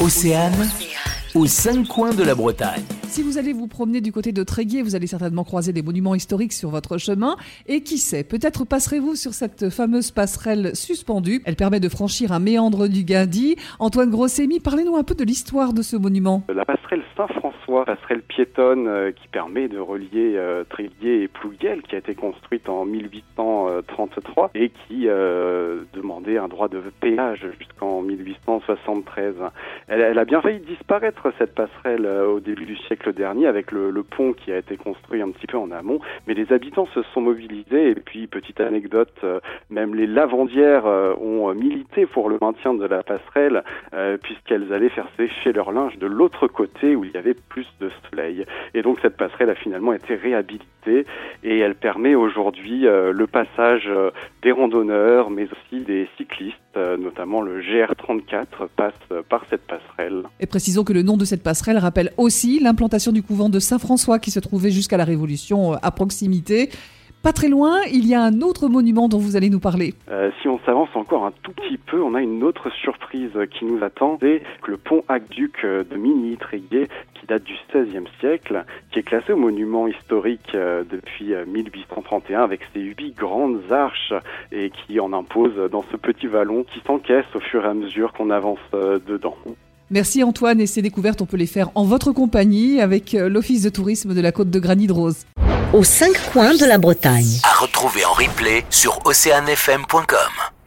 Océane, aux cinq coins de la Bretagne. Si vous allez vous promener du côté de Tréguier, vous allez certainement croiser des monuments historiques sur votre chemin. Et qui sait, peut-être passerez-vous sur cette fameuse passerelle suspendue. Elle permet de franchir un méandre du Guindy. Antoine Grossémy, parlez-nous un peu de l'histoire de ce monument. La passerelle Saint-François, passerelle piétonne euh, qui permet de relier euh, Tréguier et Plouguel, qui a été construite en 1833 et qui euh, demandait un droit de péage jusqu'en 1873. Elle, elle, a bien failli disparaître cette passerelle au début du siècle dernier avec le, pont qui a été construit un petit peu en amont, mais les habitants se sont mobilisés et puis petite anecdote, euh, même les lavandières euh, ont milité pour le maintien de la passerelle euh, puisqu'elles allaient faire sécher leur linge de l'autre côté où il y avait plus de soleil. Et donc cette passerelle a finalement été réhabilitée et elle permet aujourd'hui le passage des randonneurs mais aussi des cyclistes, notamment le GR34 passe par cette passerelle. Et précisons que le nom de cette passerelle rappelle aussi l'implantation du couvent de Saint-François qui se trouvait jusqu'à la Révolution euh, à proximité. Pas très loin, il y a un autre monument dont vous allez nous parler. Euh, si on s'avance encore un tout petit peu, on a une autre surprise qui nous attend. C'est le pont aqueduc euh, de Mini-Tréguier qui date du XVIe siècle, qui est classé au monument historique depuis 1831 avec ses huit grandes arches et qui en impose dans ce petit vallon qui s'encaisse au fur et à mesure qu'on avance dedans. Merci Antoine et ces découvertes, on peut les faire en votre compagnie avec l'Office de tourisme de la Côte de Granit Rose. Aux cinq coins de la Bretagne. À retrouver en replay sur oceanfm.com.